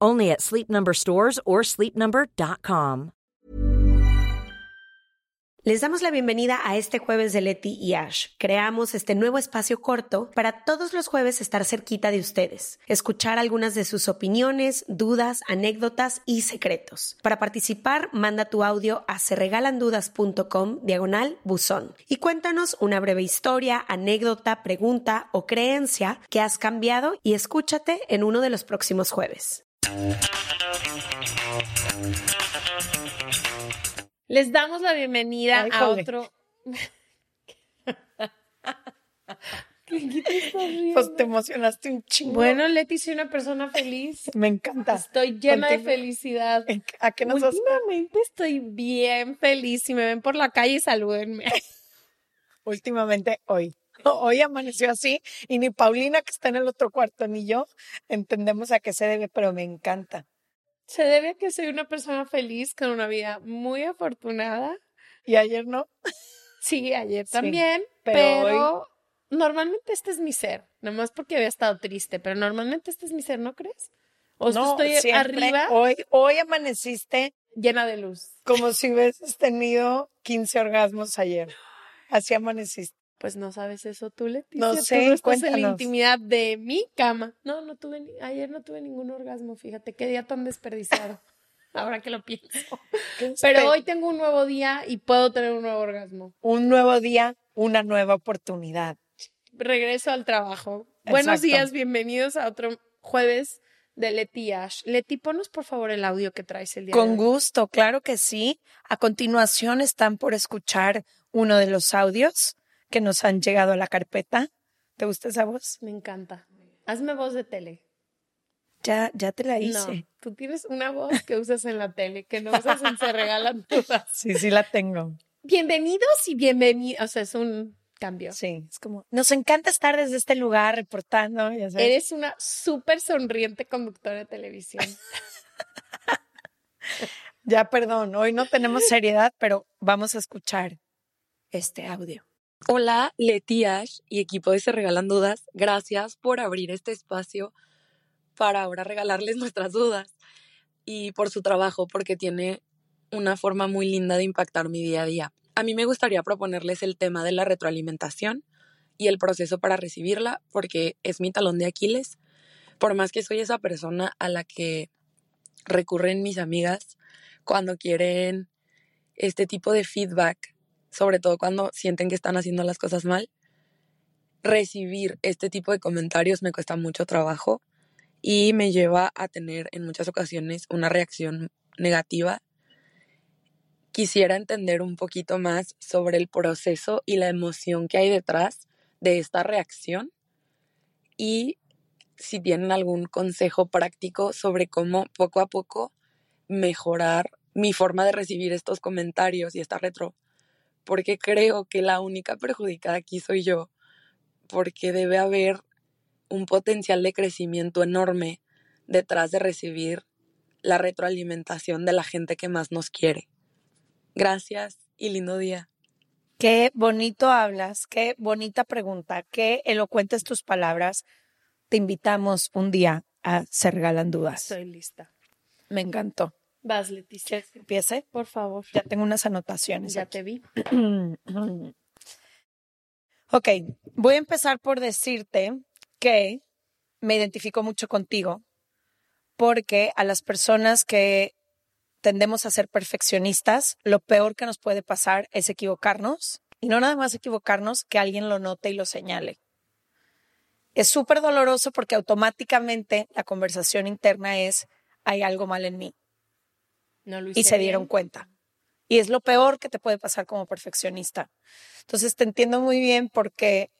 Only at Sleep Number stores or sleepnumber.com. Les damos la bienvenida a este jueves de Leti y Ash. Creamos este nuevo espacio corto para todos los jueves estar cerquita de ustedes, escuchar algunas de sus opiniones, dudas, anécdotas y secretos. Para participar, manda tu audio a serregalandudas.com diagonal buzón y cuéntanos una breve historia, anécdota, pregunta o creencia que has cambiado y escúchate en uno de los próximos jueves. Les damos la bienvenida Ay, a otro. Pues te emocionaste un chingo. Bueno, Leti, soy una persona feliz. me encanta. Estoy llena de felicidad. ¿En- ¿A qué nos has Últimamente estoy bien feliz. Si me ven por la calle, salúdenme. últimamente hoy? Hoy amaneció así y ni Paulina que está en el otro cuarto ni yo entendemos a qué se debe, pero me encanta. Se debe a que soy una persona feliz con una vida muy afortunada. Y ayer no. Sí, ayer Sí, también, pero pero, normalmente este es mi ser, nomás porque había estado triste, pero normalmente este es mi ser, ¿no crees? O no, estoy siempre. arriba Hoy, hoy amaneciste llena de luz. como si hubieses tenido 15 orgasmos ayer. Así amaneciste. Pues no sabes eso tú, Leticia. No Tú sé, no estás en la intimidad de mi cama. No, no tuve, ni- ayer no tuve ningún orgasmo, fíjate, qué día tan desperdiciado. Ahora que lo pienso. Pero hoy tengo un nuevo día y puedo tener un nuevo orgasmo. Un nuevo día, una nueva oportunidad. Regreso al trabajo. Buenos días, bienvenidos a otro jueves de Leti Ash. Leti, ponos por favor el audio que traes el día Con de hoy. gusto, claro que sí. A continuación están por escuchar uno de los audios que nos han llegado a la carpeta. ¿Te gusta esa voz? Me encanta. Hazme voz de tele. Ya, ya te la No, hice. tú tienes una voz que usas en la tele, que no usas en Se Regalan Todas. Sí, sí la tengo. Bienvenidos y bienvenidos. O sea, es un cambio. Sí, es como, nos encanta estar desde este lugar reportando, ya sabes. Eres una súper sonriente conductora de televisión. Ya, perdón, hoy no tenemos seriedad, pero vamos a escuchar este audio. Hola, Leti Ash y equipo de Se Regalan Dudas. Gracias por abrir este espacio para ahora regalarles nuestras dudas y por su trabajo, porque tiene una forma muy linda de impactar mi día a día. A mí me gustaría proponerles el tema de la retroalimentación y el proceso para recibirla, porque es mi talón de Aquiles. Por más que soy esa persona a la que recurren mis amigas cuando quieren este tipo de feedback sobre todo cuando sienten que están haciendo las cosas mal, recibir este tipo de comentarios me cuesta mucho trabajo y me lleva a tener en muchas ocasiones una reacción negativa. Quisiera entender un poquito más sobre el proceso y la emoción que hay detrás de esta reacción y si tienen algún consejo práctico sobre cómo poco a poco mejorar mi forma de recibir estos comentarios y esta retro porque creo que la única perjudicada aquí soy yo, porque debe haber un potencial de crecimiento enorme detrás de recibir la retroalimentación de la gente que más nos quiere. Gracias y lindo día. Qué bonito hablas, qué bonita pregunta, qué elocuentes tus palabras. Te invitamos un día a Se Regalan Dudas. Estoy lista. Me encantó. Vas, Leticia. ¿Quieres que empiece? Por favor. Ya tengo unas anotaciones. Ya aquí. te vi. ok, voy a empezar por decirte que me identifico mucho contigo porque a las personas que tendemos a ser perfeccionistas, lo peor que nos puede pasar es equivocarnos Y no nada más equivocarnos, que alguien lo note y lo señale. Es súper doloroso porque automáticamente la conversación interna es, hay algo mal en mí. Y se dieron cuenta. Y es lo peor que te puede pasar como perfeccionista. Entonces te entiendo muy bien porque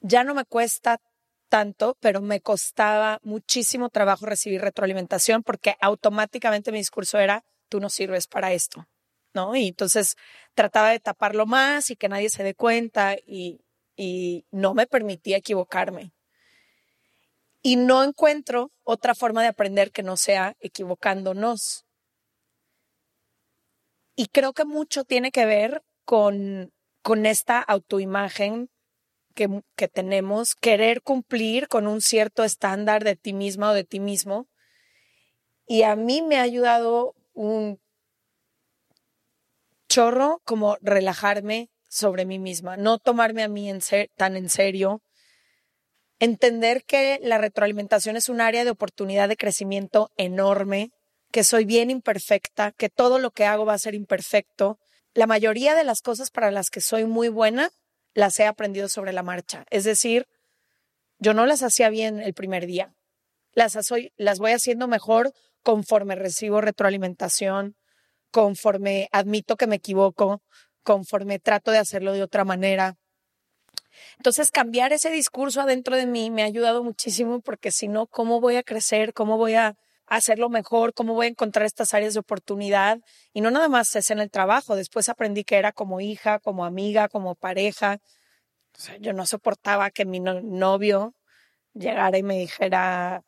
ya no me cuesta tanto, pero me costaba muchísimo trabajo recibir retroalimentación porque automáticamente mi discurso era, tú no sirves para esto, ¿no? Y entonces trataba de taparlo más y que nadie se dé cuenta y, y no me permitía equivocarme. Y no encuentro otra forma de aprender que no sea equivocándonos. Y creo que mucho tiene que ver con, con esta autoimagen que, que, tenemos, querer cumplir con un cierto estándar de ti misma o de ti mismo. Y a mí me ha ayudado un chorro como relajarme sobre mí misma, no tomarme a mí tan en serio, entender que la retroalimentación es un área de oportunidad de crecimiento enorme, que soy bien imperfecta, que todo lo que hago va a ser imperfecto. La mayoría de las cosas para las que soy muy buena las he aprendido sobre la marcha. Es decir, yo no las hacía bien el primer día. Las, las voy haciendo mejor conforme recibo retroalimentación, conforme admito que me equivoco, conforme trato de hacerlo de otra manera. Entonces, cambiar ese discurso adentro de mí me ha ayudado muchísimo porque si no, ¿cómo voy a crecer? ¿Cómo voy a hacerlo mejor? ¿Cómo voy a encontrar estas áreas de oportunidad? Y no nada más es en el trabajo. Después aprendí que era como hija, como amiga, como pareja. yo no soportaba que mi novio llegara y me dijera,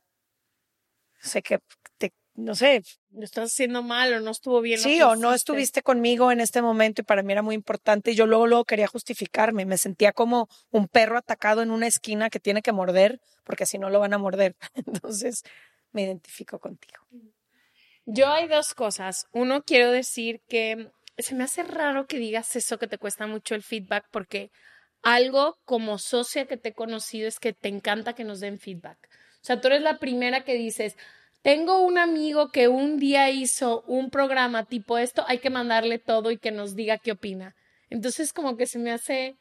sé que no sé, lo estás haciendo mal o no estuvo bien. Sí, o no estuviste conmigo en este momento y para mí era muy importante y yo luego, luego quería justificarme, me sentía como un perro atacado en una esquina que tiene que morder porque si no lo van a morder. Entonces me identifico contigo. Yo hay dos cosas. Uno, quiero decir que se me hace raro que digas eso, que te cuesta mucho el feedback porque algo como socia que te he conocido es que te encanta que nos den feedback. O sea, tú eres la primera que dices, tengo un amigo que un día hizo un programa tipo esto, hay que mandarle todo y que nos diga qué opina. Entonces como que se me hace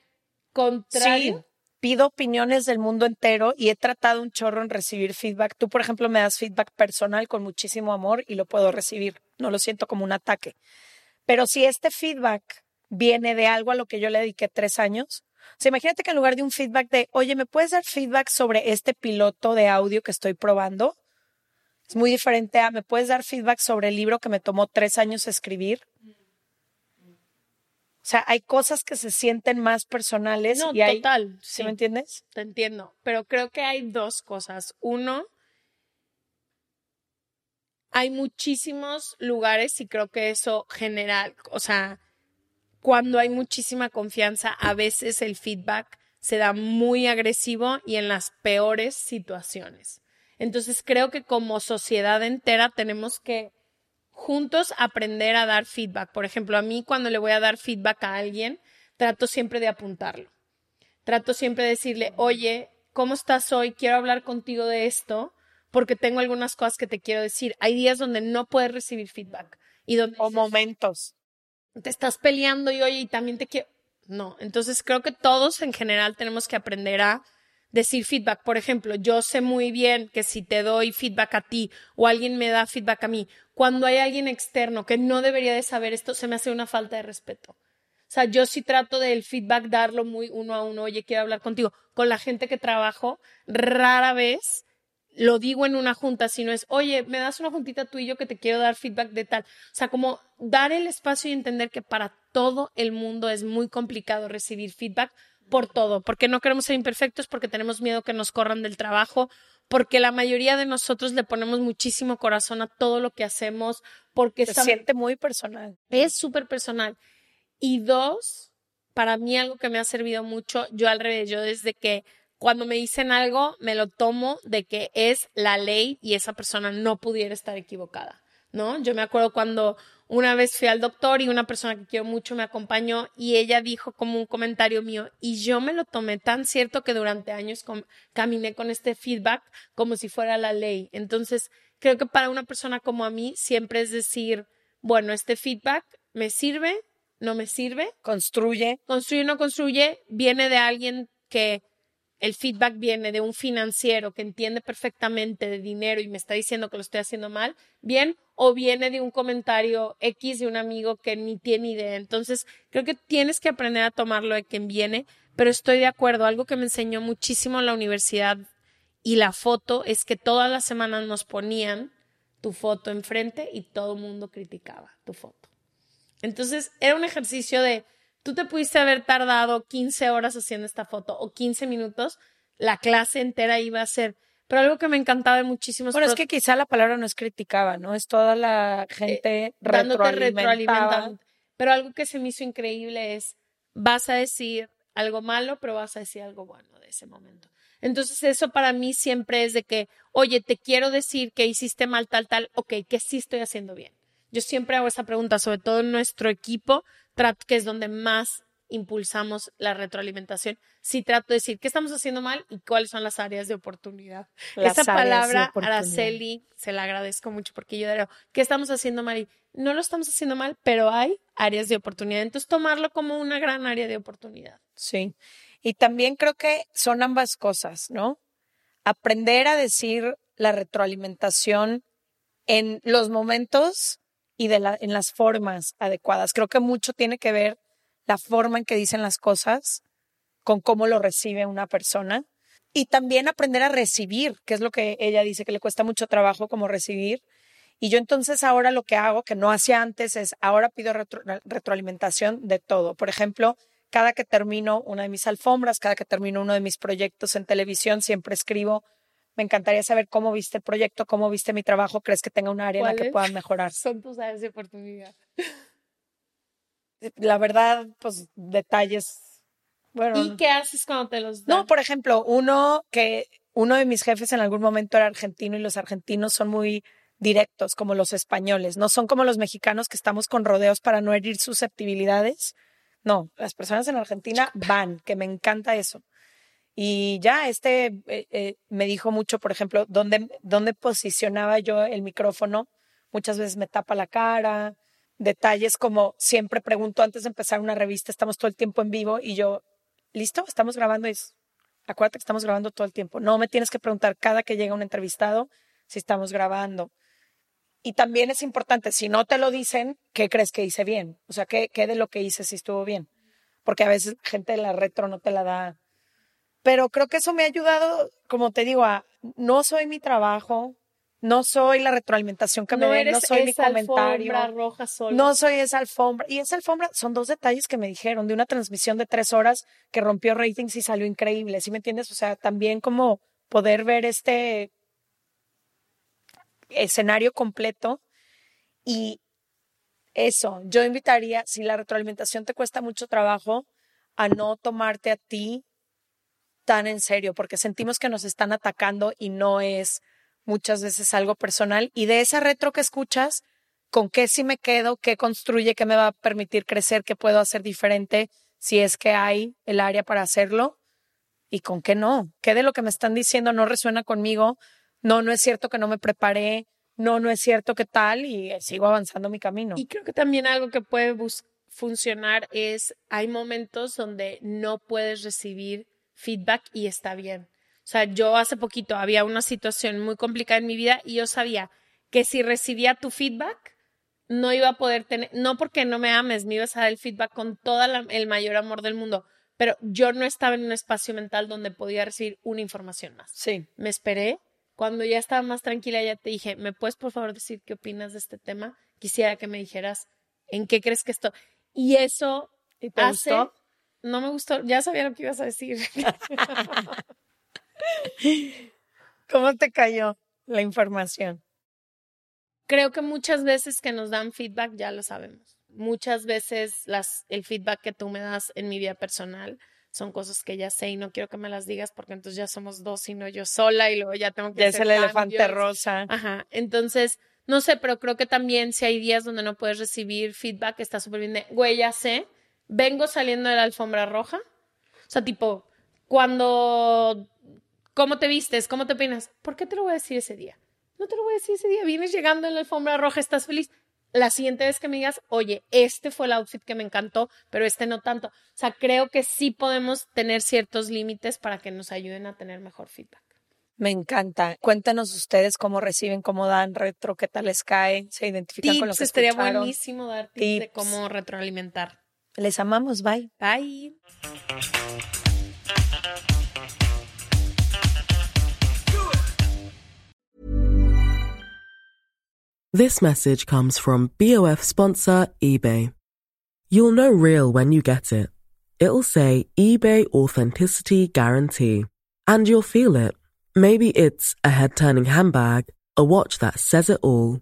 contrario. Sí, pido opiniones del mundo entero y he tratado un chorro en recibir feedback. Tú, por ejemplo, me das feedback personal con muchísimo amor y lo puedo recibir. No lo siento como un ataque. Pero si este feedback viene de algo a lo que yo le dediqué tres años, o sea, imagínate que en lugar de un feedback de, oye, ¿me puedes dar feedback sobre este piloto de audio que estoy probando? Es muy diferente a, ¿me puedes dar feedback sobre el libro que me tomó tres años escribir? O sea, hay cosas que se sienten más personales. No, y hay, total. ¿Sí me entiendes? Te entiendo. Pero creo que hay dos cosas. Uno, hay muchísimos lugares y creo que eso general, o sea, cuando hay muchísima confianza, a veces el feedback se da muy agresivo y en las peores situaciones. Entonces creo que como sociedad entera tenemos que juntos aprender a dar feedback. Por ejemplo, a mí cuando le voy a dar feedback a alguien, trato siempre de apuntarlo. Trato siempre de decirle, oye, ¿cómo estás hoy? Quiero hablar contigo de esto porque tengo algunas cosas que te quiero decir. Hay días donde no puedes recibir feedback. Y donde o momentos. Te estás peleando y oye, y también te quiero. No, entonces creo que todos en general tenemos que aprender a decir feedback. Por ejemplo, yo sé muy bien que si te doy feedback a ti o alguien me da feedback a mí, cuando hay alguien externo que no debería de saber esto, se me hace una falta de respeto. O sea, yo sí trato del feedback darlo muy uno a uno, oye, quiero hablar contigo. Con la gente que trabajo, rara vez lo digo en una junta, sino es, oye, me das una juntita tú y yo que te quiero dar feedback de tal. O sea, como dar el espacio y entender que para todo el mundo es muy complicado recibir feedback por todo, porque no queremos ser imperfectos, porque tenemos miedo que nos corran del trabajo, porque la mayoría de nosotros le ponemos muchísimo corazón a todo lo que hacemos, porque se siente muy personal. Es súper personal. Y dos, para mí algo que me ha servido mucho, yo al revés, yo desde que cuando me dicen algo, me lo tomo de que es la ley y esa persona no pudiera estar equivocada, ¿no? Yo me acuerdo cuando una vez fui al doctor y una persona que quiero mucho me acompañó y ella dijo como un comentario mío y yo me lo tomé tan cierto que durante años caminé con este feedback como si fuera la ley. Entonces, creo que para una persona como a mí siempre es decir, bueno, este feedback me sirve, no me sirve. Construye. Construye o no construye, viene de alguien que el feedback viene de un financiero que entiende perfectamente de dinero y me está diciendo que lo estoy haciendo mal, bien, o viene de un comentario X de un amigo que ni tiene idea. Entonces, creo que tienes que aprender a tomarlo de quien viene, pero estoy de acuerdo. Algo que me enseñó muchísimo en la universidad y la foto es que todas las semanas nos ponían tu foto enfrente y todo el mundo criticaba tu foto. Entonces, era un ejercicio de tú te pudiste haber tardado 15 horas haciendo esta foto o 15 minutos, la clase entera iba a ser. Pero algo que me encantaba de muchísimos. Bueno, es que quizá la palabra no es criticaba, ¿no? Es toda la gente eh, retroalimentando. Pero algo que se me hizo increíble es, vas a decir algo malo, pero vas a decir algo bueno de ese momento. Entonces eso para mí siempre es de que, oye, te quiero decir que hiciste mal tal, tal, ok, que sí estoy haciendo bien. Yo siempre hago esa pregunta, sobre todo en nuestro equipo, que es donde más impulsamos la retroalimentación. Sí trato de decir qué estamos haciendo mal y cuáles son las áreas de oportunidad. Esa palabra, Araceli, se la agradezco mucho porque yo digo, ¿qué estamos haciendo mal? Y no lo estamos haciendo mal, pero hay áreas de oportunidad. Entonces, tomarlo como una gran área de oportunidad. Sí. Y también creo que son ambas cosas, ¿no? Aprender a decir la retroalimentación en los momentos y en las formas adecuadas. Creo que mucho tiene que ver la forma en que dicen las cosas con cómo lo recibe una persona y también aprender a recibir, que es lo que ella dice que le cuesta mucho trabajo como recibir. Y yo entonces ahora lo que hago, que no hacía antes, es ahora pido retroalimentación de todo. Por ejemplo, cada que termino una de mis alfombras, cada que termino uno de mis proyectos en televisión, siempre escribo me encantaría saber cómo viste el proyecto, cómo viste mi trabajo. ¿Crees que tenga un área en la que puedan mejorar? Son tus áreas de oportunidad. La verdad, pues detalles. Bueno. ¿Y qué haces cuando te los dan? No, por ejemplo, uno que uno de mis jefes en algún momento era argentino y los argentinos son muy directos, como los españoles. No son como los mexicanos que estamos con rodeos para no herir susceptibilidades. No, las personas en Argentina van, que me encanta eso. Y ya este eh, eh, me dijo mucho, por ejemplo, dónde, dónde posicionaba yo el micrófono. Muchas veces me tapa la cara. Detalles como siempre pregunto antes de empezar una revista, estamos todo el tiempo en vivo y yo, ¿listo? Estamos grabando. Y acuérdate que estamos grabando todo el tiempo. No me tienes que preguntar cada que llega un entrevistado si estamos grabando. Y también es importante, si no te lo dicen, ¿qué crees que hice bien? O sea, ¿qué, qué de lo que hice si estuvo bien? Porque a veces gente de la retro no te la da pero creo que eso me ha ayudado, como te digo, a no soy mi trabajo, no soy la retroalimentación que me den, no soy mi comentario. roja No soy esa alfombra. Y esa alfombra son dos detalles que me dijeron de una transmisión de tres horas que rompió ratings y salió increíble. ¿Sí me entiendes? O sea, también como poder ver este escenario completo y eso, yo invitaría, si la retroalimentación te cuesta mucho trabajo, a no tomarte a ti tan en serio porque sentimos que nos están atacando y no es muchas veces algo personal. Y de esa retro que escuchas, ¿con qué sí me quedo? ¿Qué construye? ¿Qué me va a permitir crecer? ¿Qué puedo hacer diferente si es que hay el área para hacerlo? ¿Y con qué no? ¿Qué de lo que me están diciendo no resuena conmigo? No, no es cierto que no me preparé. No, no es cierto que tal y sigo avanzando mi camino. Y creo que también algo que puede funcionar es, hay momentos donde no puedes recibir feedback y está bien. O sea, yo hace poquito había una situación muy complicada en mi vida y yo sabía que si recibía tu feedback, no iba a poder tener, no porque no me ames, me ibas a dar el feedback con todo el mayor amor del mundo, pero yo no estaba en un espacio mental donde podía recibir una información más. Sí. Me esperé. Cuando ya estaba más tranquila, ya te dije, ¿me puedes por favor decir qué opinas de este tema? Quisiera que me dijeras en qué crees que esto. Y eso ¿Y te gustó? No me gustó, ya sabía lo que ibas a decir. ¿Cómo te cayó la información? Creo que muchas veces que nos dan feedback ya lo sabemos. Muchas veces las, el feedback que tú me das en mi vida personal son cosas que ya sé y no quiero que me las digas porque entonces ya somos dos y no yo sola y luego ya tengo que Ya es el elefante rosa. Ajá. Entonces, no sé, pero creo que también si hay días donde no puedes recibir feedback, está súper bien de, güey, ya sé, vengo saliendo de la alfombra roja. O sea, tipo, cuando, ¿cómo te vistes? ¿Cómo te peinas? ¿Por qué te lo voy a decir ese día? No te lo voy a decir ese día. Vienes llegando en la alfombra roja, estás feliz. la siguiente vez que me digas, oye, este fue el outfit que me encantó, pero este no tanto. O sea, creo que sí podemos tener ciertos límites para que nos ayuden a tener mejor feedback. Me encanta. Cuéntanos ustedes cómo reciben, cómo dan retro, qué tal les cae, se identifican con lo que estaría escucharon. buenísimo dar tips, de cómo retroalimentar. Les amamos, bye. Bye. This message comes from BOF sponsor eBay. You'll know real when you get it. It'll say eBay Authenticity Guarantee. And you'll feel it. Maybe it's a head turning handbag, a watch that says it all,